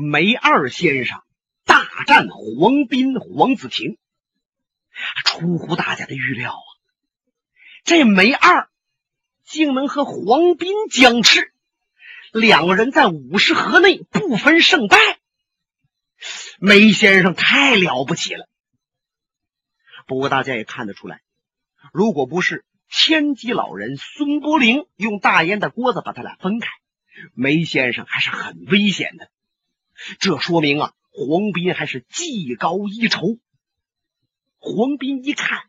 梅二先生大战黄斌、黄子婷，出乎大家的预料啊！这梅二竟能和黄斌僵持，两个人在五十合内不分胜败。梅先生太了不起了。不过大家也看得出来，如果不是千机老人孙伯龄用大烟的锅子把他俩分开，梅先生还是很危险的。这说明啊，黄斌还是技高一筹。黄斌一看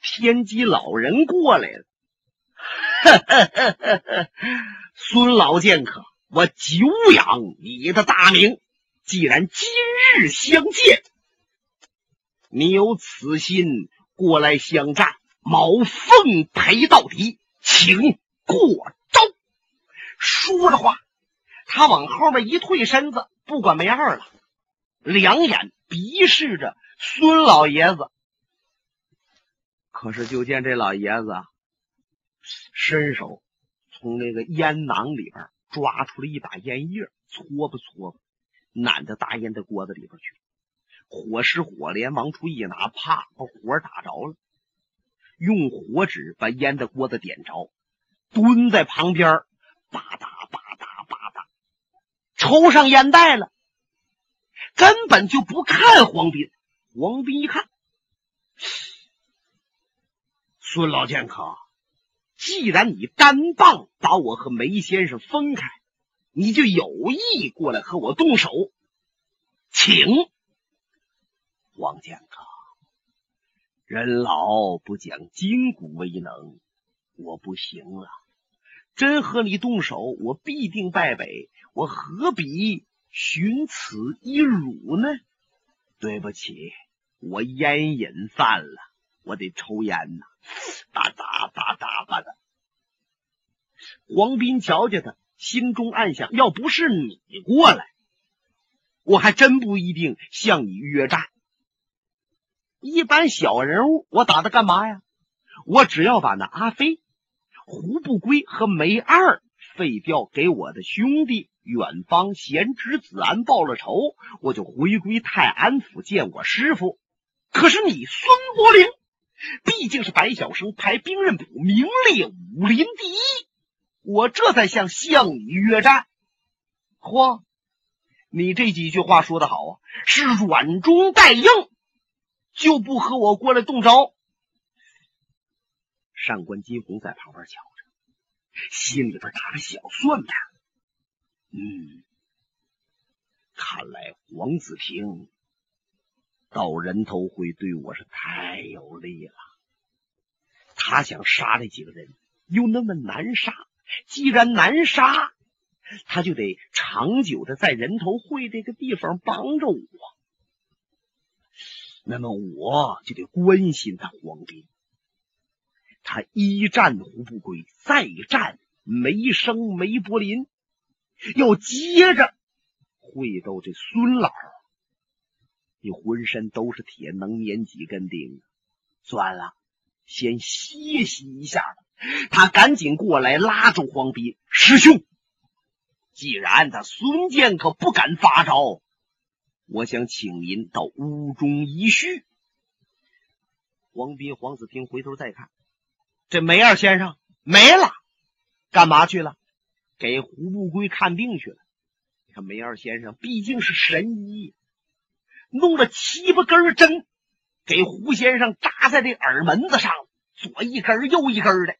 天机老人过来了，孙老剑客，我久仰你的大名。既然今日相见，你有此心过来相战，毛奉陪到底，请过招。说着话，他往后面一退身子，不管没二了，两眼逼视着孙老爷子。可是就见这老爷子伸手从那个烟囊里边抓出了一把烟叶，搓吧搓吧。揽到大烟的锅子里边去，火石火镰往出一拿，啪，把火打着了。用火纸把烟的锅子点着，蹲在旁边，吧嗒吧嗒吧嗒，抽上烟袋了，根本就不看黄斌。黄斌一看，孙老剑客，既然你单棒把我和梅先生分开。你就有意过来和我动手，请王剑客。人老不讲筋骨为能，我不行了。真和你动手，我必定败北。我何必寻此一辱呢？对不起，我烟瘾犯了，我得抽烟呐。吧嗒吧嗒吧嗒。黄斌瞧见他。心中暗想：要不是你过来，我还真不一定向你约战。一般小人物，我打他干嘛呀？我只要把那阿飞、胡不归和梅二废掉，给我的兄弟远方贤侄子安报了仇，我就回归泰安府见我师傅。可是你孙伯龄，毕竟是白晓生排兵刃谱，名列武林第一。我这才向向你约战，嚯！你这几句话说的好啊，是软中带硬，就不和我过来动招。上官金鸿在旁边瞧着，心里边打着小算盘。嗯，看来黄子平到人头会对我是太有利了。他想杀这几个人，又那么难杀。既然难杀，他就得长久的在人头会这个地方帮着我。那么我就得关心他黄斌。他一战胡不归，再战梅生梅柏林，要接着会斗这孙老。你浑身都是铁，能粘几根钉？算了，先歇息一下吧。他赶紧过来拉住黄斌师兄，既然他孙健可不敢发招，我想请您到屋中一叙。黄斌、黄子平回头再看，这梅二先生没了，干嘛去了？给胡不归看病去了。你看梅二先生毕竟是神医，弄了七八根针，给胡先生扎在这耳门子上，左一根右一根的。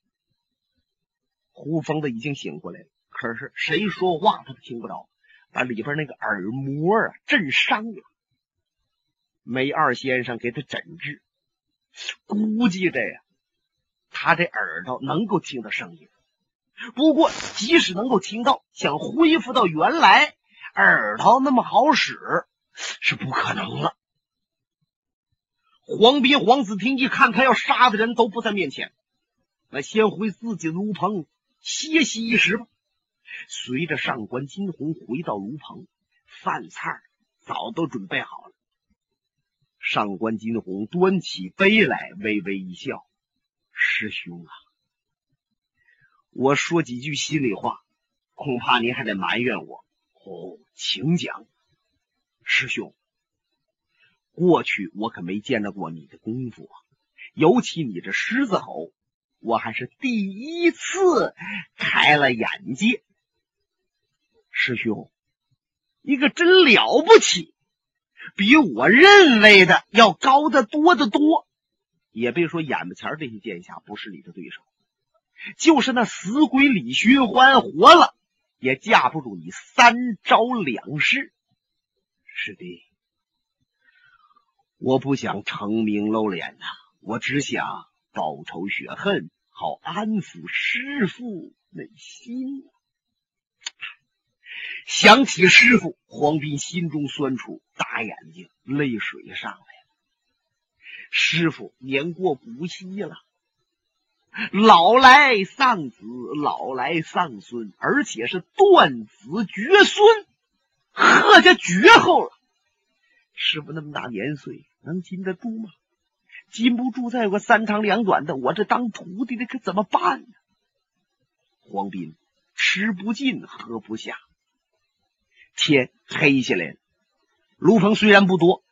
胡疯子已经醒过来了，可是谁说话他都听不着，把里边那个耳膜啊震伤了。梅二先生给他诊治，估计着呀，他这耳朵能够听到声音。不过即使能够听到，想恢复到原来耳朵那么好使是不可能了。黄斌、黄子听一看他要杀的人都不在面前，那先回自己的炉棚。歇息一时吧。随着上官金鸿回到炉棚，饭菜早都准备好了。上官金鸿端起杯来，微微一笑：“师兄啊，我说几句心里话，恐怕您还得埋怨我。哦，请讲。”师兄，过去我可没见到过你的功夫啊，尤其你这狮子吼，我还是第一次开了眼界。师兄，你可真了不起，比我认为的要高得多得多。也别说眼巴前这些剑侠不是你的对手，就是那死鬼李寻欢活了，也架不住你三招两式。师弟，我不想成名露脸呐，我只想报仇雪恨，好安抚师傅内心。想起师傅，黄斌心中酸楚，大眼睛泪水上来。师傅年过古稀了，老来丧子，老来丧孙，而且是断子绝孙。贺家绝后了，师傅那么大年岁，能禁得住吗？禁不住，再有个三长两短的，我这当徒弟的可怎么办呢？黄斌吃不进，喝不下，天黑下来了。炉棚虽然不多，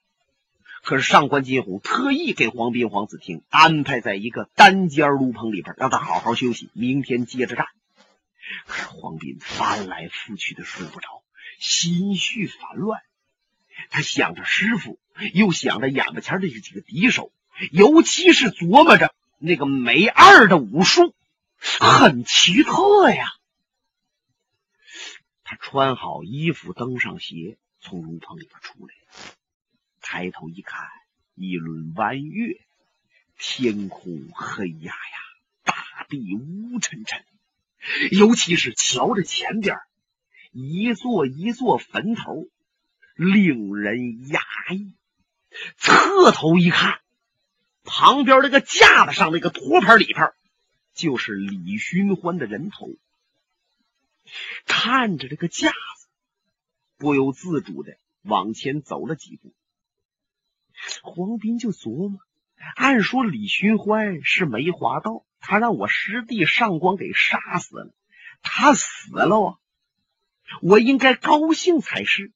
可是上官金虎特意给黄斌、黄子听安排在一个单间炉棚里边，让他好好休息，明天接着干。可是黄斌翻来覆去的睡不着。心绪烦乱，他想着师傅，又想着眼巴前的这几个敌手，尤其是琢磨着那个梅二的武术，很奇特呀。他穿好衣服，登上鞋，从炉棚里边出来，抬头一看，一轮弯月，天空黑压压，大地乌沉沉，尤其是瞧着前边。一座一座坟头，令人压抑。侧头一看，旁边那个架子上那个托盘里边，就是李寻欢的人头。看着这个架子，不由自主的往前走了几步。黄斌就琢磨：按说李寻欢是梅花道，他让我师弟上官给杀死了，他死了啊！我应该高兴才是，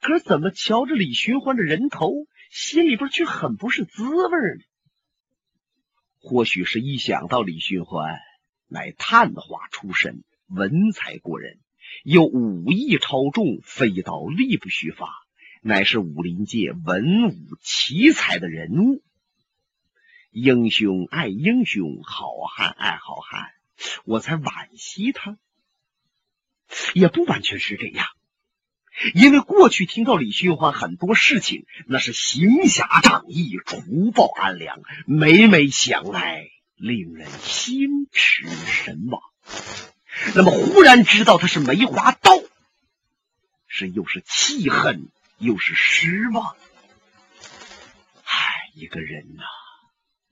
可是怎么瞧着李寻欢的人头，心里边却很不是滋味呢？或许是一想到李寻欢乃探花出身，文采过人，又武艺超重，飞刀力不虚发，乃是武林界文武奇才的人物。英雄爱英雄，好汉爱好汉，我才惋惜他。也不完全是这样，因为过去听到李寻欢很多事情，那是行侠仗义、除暴安良，每每想来令人心驰神往。那么忽然知道他是梅花刀，是又是气恨又是失望。唉，一个人呐，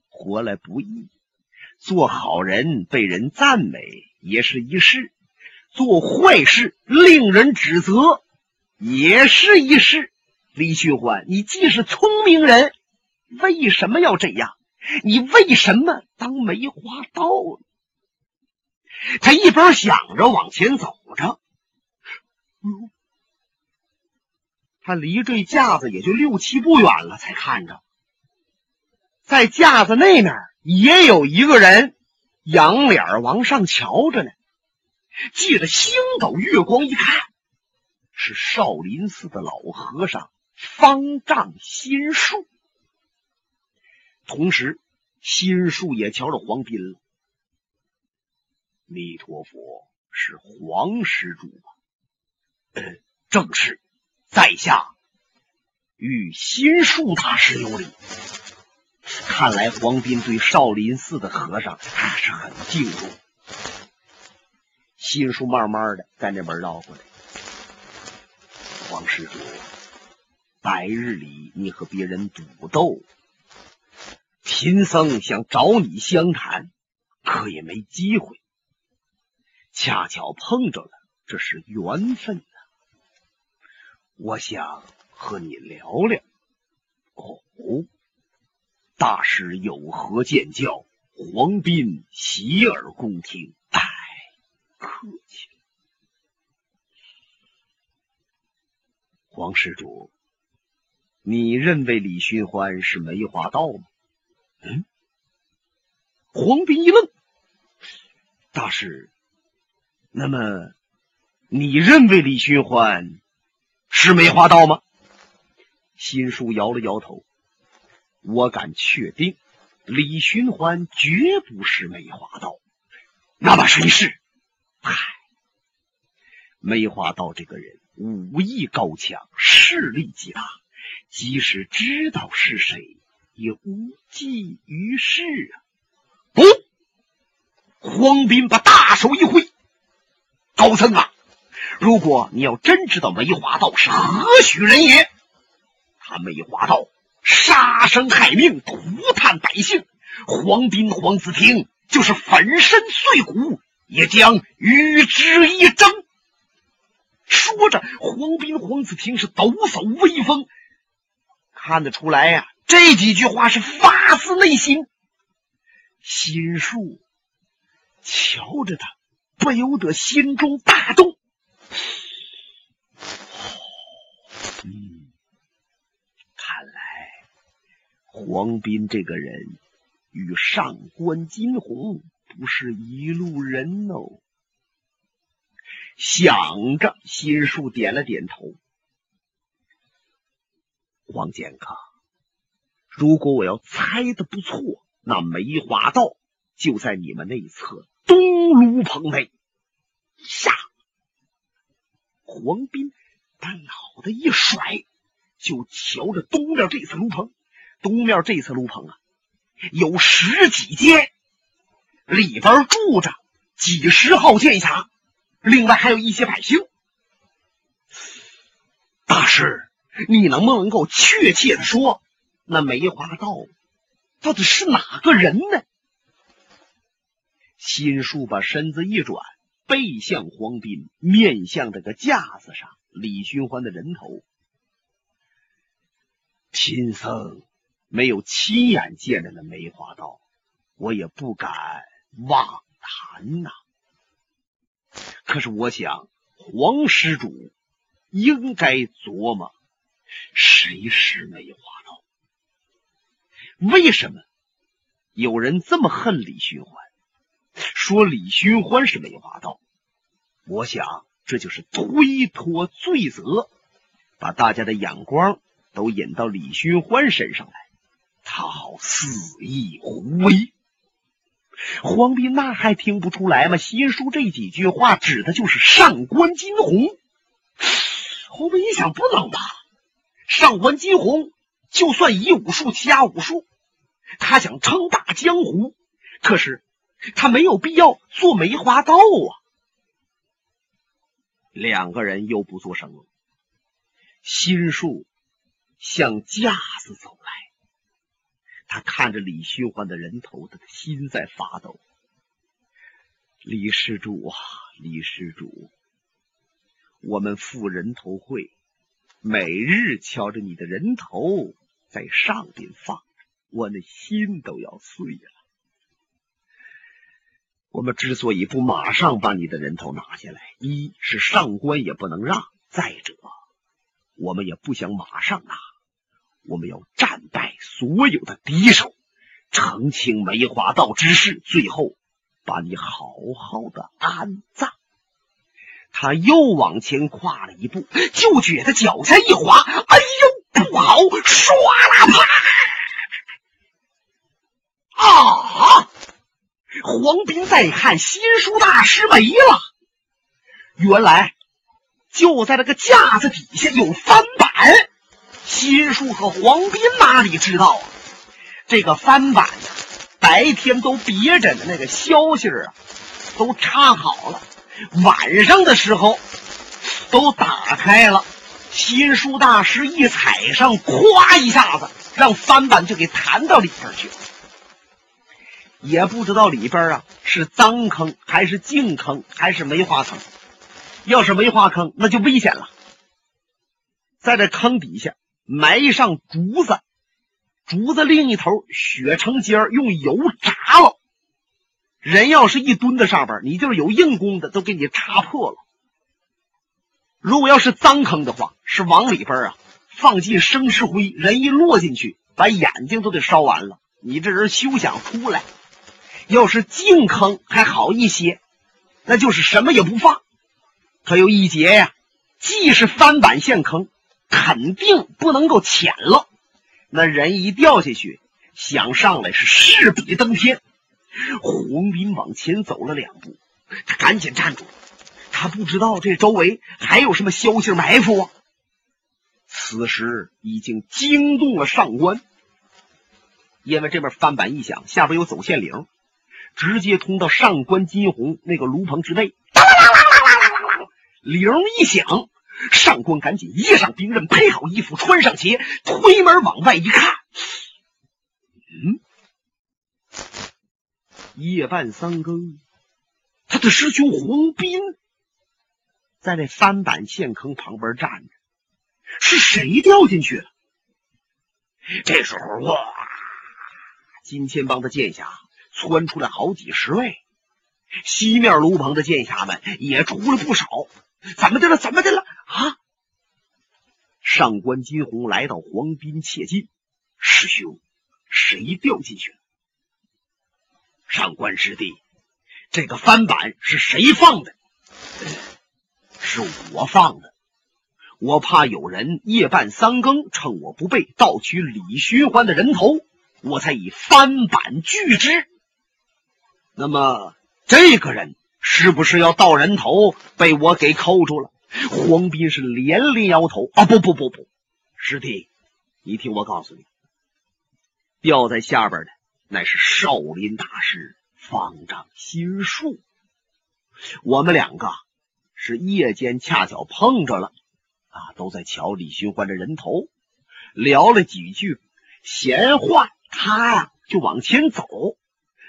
活来不易，做好人被人赞美也是一事。做坏事令人指责，也是一事。李寻欢，你既是聪明人，为什么要这样？你为什么当梅花道呢？他一边想着，往前走着。他离这架子也就六七步远了，才看着，在架子那面也有一个人，仰脸往上瞧着呢。借着星斗月光一看，是少林寺的老和尚方丈心术。同时，心术也瞧着黄斌了。弥陀佛，是黄施主吗？呃，正是，在下与心术大师有礼。看来黄斌对少林寺的和尚还是很敬重。心术慢慢的在那边绕过来，黄施主，白日里你和别人赌斗，贫僧想找你相谈，可也没机会。恰巧碰着了，这是缘分。我想和你聊聊。哦，大师有何见教？黄斌洗耳恭听。哎客气，黄施主，你认为李寻欢是梅花道吗？嗯。黄斌一愣，大师，那么你认为李寻欢是梅花道吗？新书摇了摇头，我敢确定，李寻欢绝不是梅花道。那么谁是？嗨，梅花道这个人武艺高强，势力极大，即使知道是谁，也无济于事啊。不，黄斌把大手一挥：“高僧啊，如果你要真知道梅花道是何许人也，他梅花道杀生害命，涂炭百姓，黄斌、黄子庭就是粉身碎骨，也将与之一争。”说着，黄斌、黄子庭是抖擞威风，看得出来呀，这几句话是发自内心。心术瞧着他，不由得心中大动。嗯，看来黄斌这个人与上官金鸿不是一路人哦。想着，心术点了点头。黄剑客，如果我要猜的不错。那梅花道就在你们那侧东炉棚内。下，黄斌把脑袋一甩，就瞧着东面这侧炉棚。东面这侧炉棚啊，有十几间，里边住着几十号剑侠，另外还有一些百姓。大师，你能不能够确切的说，那梅花道？到底是哪个人呢？心术把身子一转，背向黄斌，面向这个架子上李寻欢的人头。贫僧没有亲眼见着那梅花道，我也不敢妄谈呐。可是我想，黄施主应该琢磨，谁是梅花道。为什么有人这么恨李寻欢？说李寻欢是梅花道，我想这就是推脱罪责，把大家的眼光都引到李寻欢身上来，他好肆意胡为。黄斌那还听不出来吗？新书这几句话指的就是上官金鸿。黄斌一想，不能吧？上官金鸿。就算以武术欺压武术，他想称霸江湖，可是他没有必要做梅花道啊。两个人又不作声了。心术向架子走来，他看着李寻欢的人头，他的心在发抖。李施主啊，李施主，我们赴人头会。每日瞧着你的人头在上边放着，我那心都要碎了。我们之所以不马上把你的人头拿下来，一是上官也不能让；再者，我们也不想马上拿，我们要战败所有的敌手，澄清梅花道之事，最后把你好好的安葬。他又往前跨了一步，就觉得脚下一滑，哎呦，不好！唰啦啪！啊！黄斌再看，新书大师没了。原来就在这个架子底下有翻板。新书和黄斌哪里知道啊？这个翻板白天都别着的那个消息啊，都插好了。晚上的时候都打开了，新书大师一踩上，咵一下子让翻板就给弹到里边去了。也不知道里边啊是脏坑还是净坑还是梅花坑。要是梅花坑，那就危险了。在这坑底下埋上竹子，竹子另一头血成尖用油炸了。人要是一蹲在上边，你就是有硬功的，都给你插破了。如果要是脏坑的话，是往里边啊放进生石灰，人一落进去，把眼睛都得烧完了。你这人休想出来。要是净坑还好一些，那就是什么也不放。可有一节呀，既是翻板陷坑，肯定不能够浅了。那人一掉下去，想上来是势比登天。洪斌往前走了两步，他赶紧站住。他不知道这周围还有什么消息埋伏啊。此时已经惊动了上官，因为这边翻板一响，下边有走线铃，直接通到上官金鸿那个炉棚之内。铃一响，上官赶紧掖上兵刃，配好衣服，穿上鞋，推门往外一看，嗯，夜半三更，他的师兄黄斌在那翻板陷坑旁边站着。是谁掉进去了？这时候，哇！金钱帮的剑侠窜出来好几十位，西面炉棚的剑侠们也出了不少。怎么的了？怎么的了？啊！上官金虹来到黄斌切近，师兄，谁掉进去了？上官师弟，这个翻板是谁放的？是我放的。我怕有人夜半三更趁我不备盗取李寻欢的人头，我才以翻板拒之。那么这个人是不是要盗人头，被我给扣住了？黄斌是连连摇头啊！不不不不，师弟，你听我告诉你，掉在下边的乃是少林大师方丈心术。我们两个是夜间恰巧碰着了。啊，都在瞧李寻欢的人头，聊了几句闲话，他呀就往前走，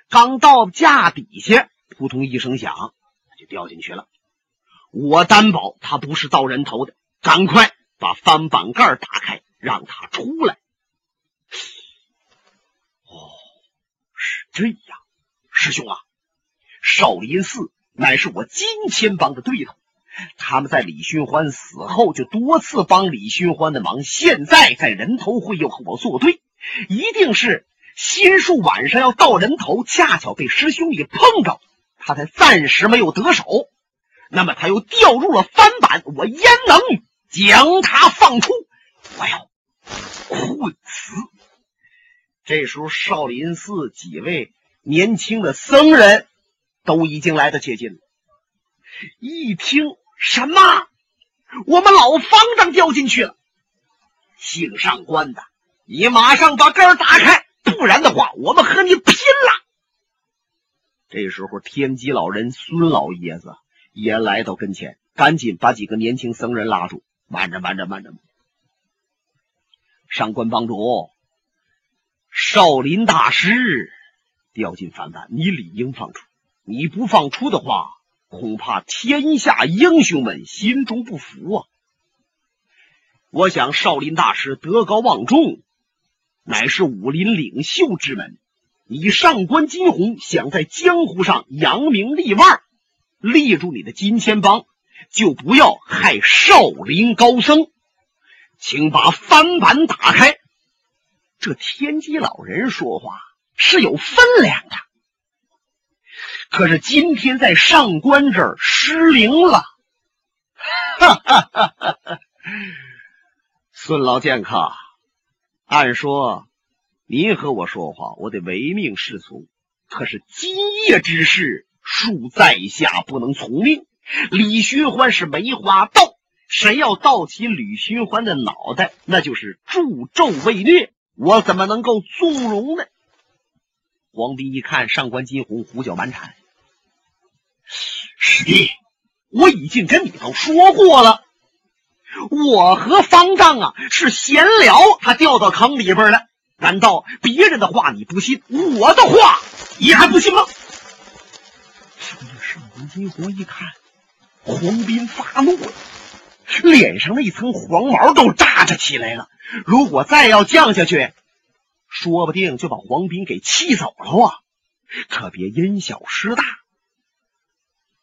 刚到架底下，扑通一声响，他就掉进去了。我担保他不是盗人头的，赶快把翻板盖打开，让他出来。哦，是这样，师兄啊，少林寺乃是我金钱帮的对头。他们在李寻欢死后就多次帮李寻欢的忙，现在在人头会又和我作对，一定是心术晚上要盗人头，恰巧被师兄给碰着，他才暂时没有得手。那么他又掉入了翻板，我焉能将他放出？我要困死！这时候少林寺几位年轻的僧人都已经来到接近了，一听。什么？我们老方丈掉进去了！姓上官的，你马上把盖打开，不然的话，我们和你拼了！这时候，天机老人孙老爷子也来到跟前，赶紧把几个年轻僧人拉住：“慢着，慢着，慢着！上官帮主，少林大师掉进凡凡，你理应放出。你不放出的话……”恐怕天下英雄们心中不服啊！我想少林大师德高望重，乃是武林领袖之门。你上官金鸿想在江湖上扬名立万，立住你的金钱帮，就不要害少林高僧。请把翻板打开。这天机老人说话是有分量的。可是今天在上官这儿失灵了，哈哈哈哈哈！孙老剑客，按说您和我说话，我得唯命是从。可是今夜之事，恕在下不能从命。李寻欢是梅花盗，谁要盗起李寻欢的脑袋，那就是助纣为虐，我怎么能够纵容呢？黄斌一看上官金鸿胡搅蛮缠。师弟，我已经跟你都说过了，我和方丈啊是闲聊，他掉到坑里边了。难道别人的话你不信，我的话你还不信吗？上官金鸿一看，黄斌发怒了，脸上那层黄毛都炸着起来了。如果再要降下去，说不定就把黄斌给气走了啊！可别因小失大。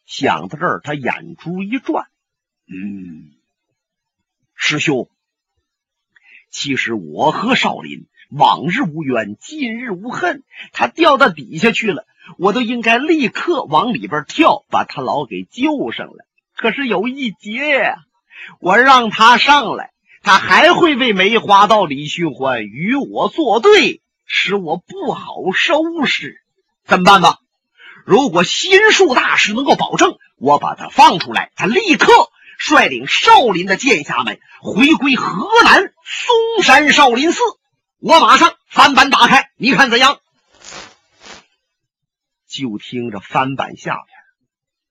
想到这儿，他眼珠一转，嗯，师兄，其实我和少林往日无冤，近日无恨。他掉到底下去了，我都应该立刻往里边跳，把他老给救上来。可是有一劫呀，我让他上来，他还会为梅花道李寻欢与我作对，使我不好收拾。怎么办吧？如果心术大师能够保证我把他放出来，他立刻率领少林的剑侠们回归河南嵩山少林寺。我马上翻板打开，你看怎样？就听着翻板下边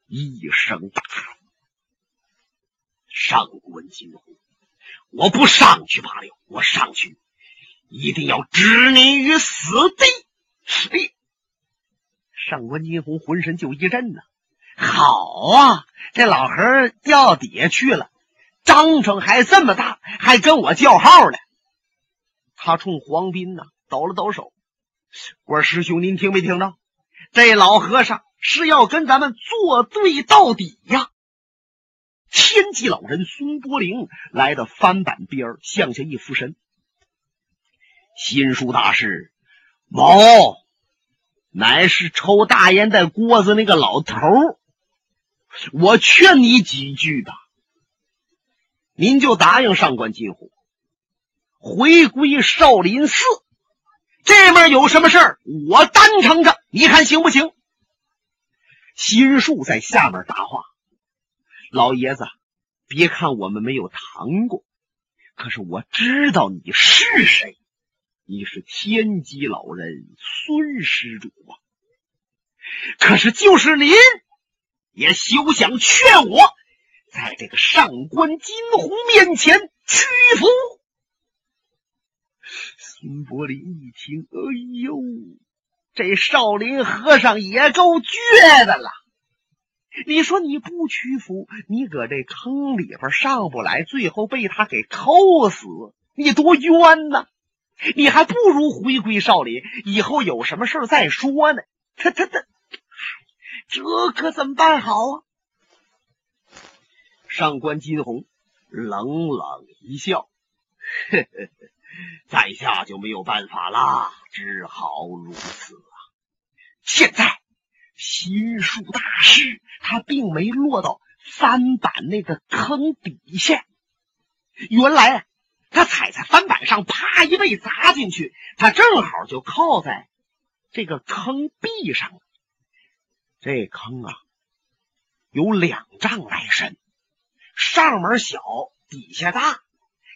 一声大喊：“上官金虎，我不上去罢了，我上去一定要置你于死地！”上官金鸿浑身就一震呐，好啊，这老何掉底下去了，张成还这么大，还跟我叫号呢。他冲黄斌呐抖了抖手，我说师兄，您听没听到？这老和尚是要跟咱们作对到底呀！天机老人孙波龄来到翻板边儿向下一俯身，心术大师，某。乃是抽大烟袋锅子那个老头儿，我劝你几句吧，您就答应上官金虎，回归少林寺。这面有什么事儿，我担承着，你看行不行？心术在下面答话：“老爷子，别看我们没有谈过，可是我知道你是谁。”你是天机老人孙施主啊，可是就是您也休想劝我在这个上官金鸿面前屈服。孙伯林一听，哎呦，这少林和尚也够倔的了。你说你不屈服，你搁这坑里边上不来，最后被他给扣死，你多冤呐！你还不如回归少林，以后有什么事再说呢。他他他，这可怎么办好啊？上官金鸿冷冷一笑，呵呵在下就没有办法了，只好如此啊。现在心术大师他并没落到翻板那个坑底下，原来。他踩在翻板上，啪一被砸进去，他正好就靠在这个坑壁上了。这坑啊，有两丈来深，上面小，底下大。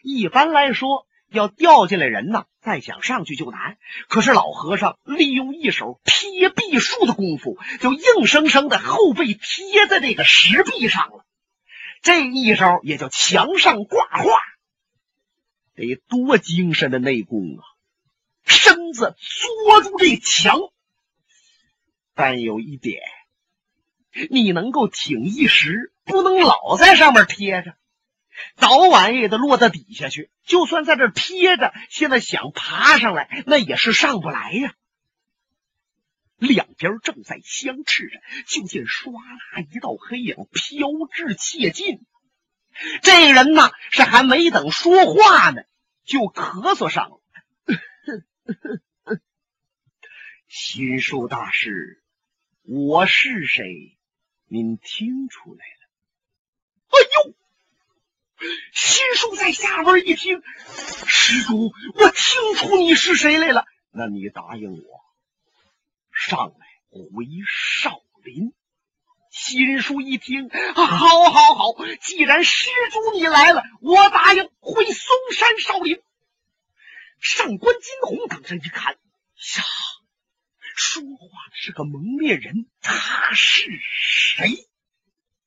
一般来说，要掉进来人呢，再想上去就难。可是老和尚利用一手贴壁术的功夫，就硬生生的后背贴在这个石壁上了。这一招也叫墙上挂画。得多精神的内功啊！身子缩住这墙，但有一点，你能够挺一时，不能老在上面贴着，早晚也得落到底下去。就算在这贴着，现在想爬上来，那也是上不来呀。两边正在相持着，就见唰啦一道黑影飘至切近。这人呢，是还没等说话呢，就咳嗽上了。心术大师，我是谁？您听出来了？哎呦！心术在下边一听，施主，我听出你是谁来了。那你答应我，上来回少林。心术一听，好，好，好！既然施主你来了，我答应回嵩山少林。上官金虹等人一看，呀，说话是个蒙面人，他是谁？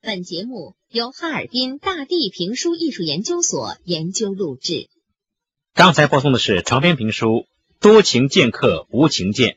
本节目由哈尔滨大地评书艺术研究所研究录制。刚才播送的是长篇评书《多情剑客无情剑》。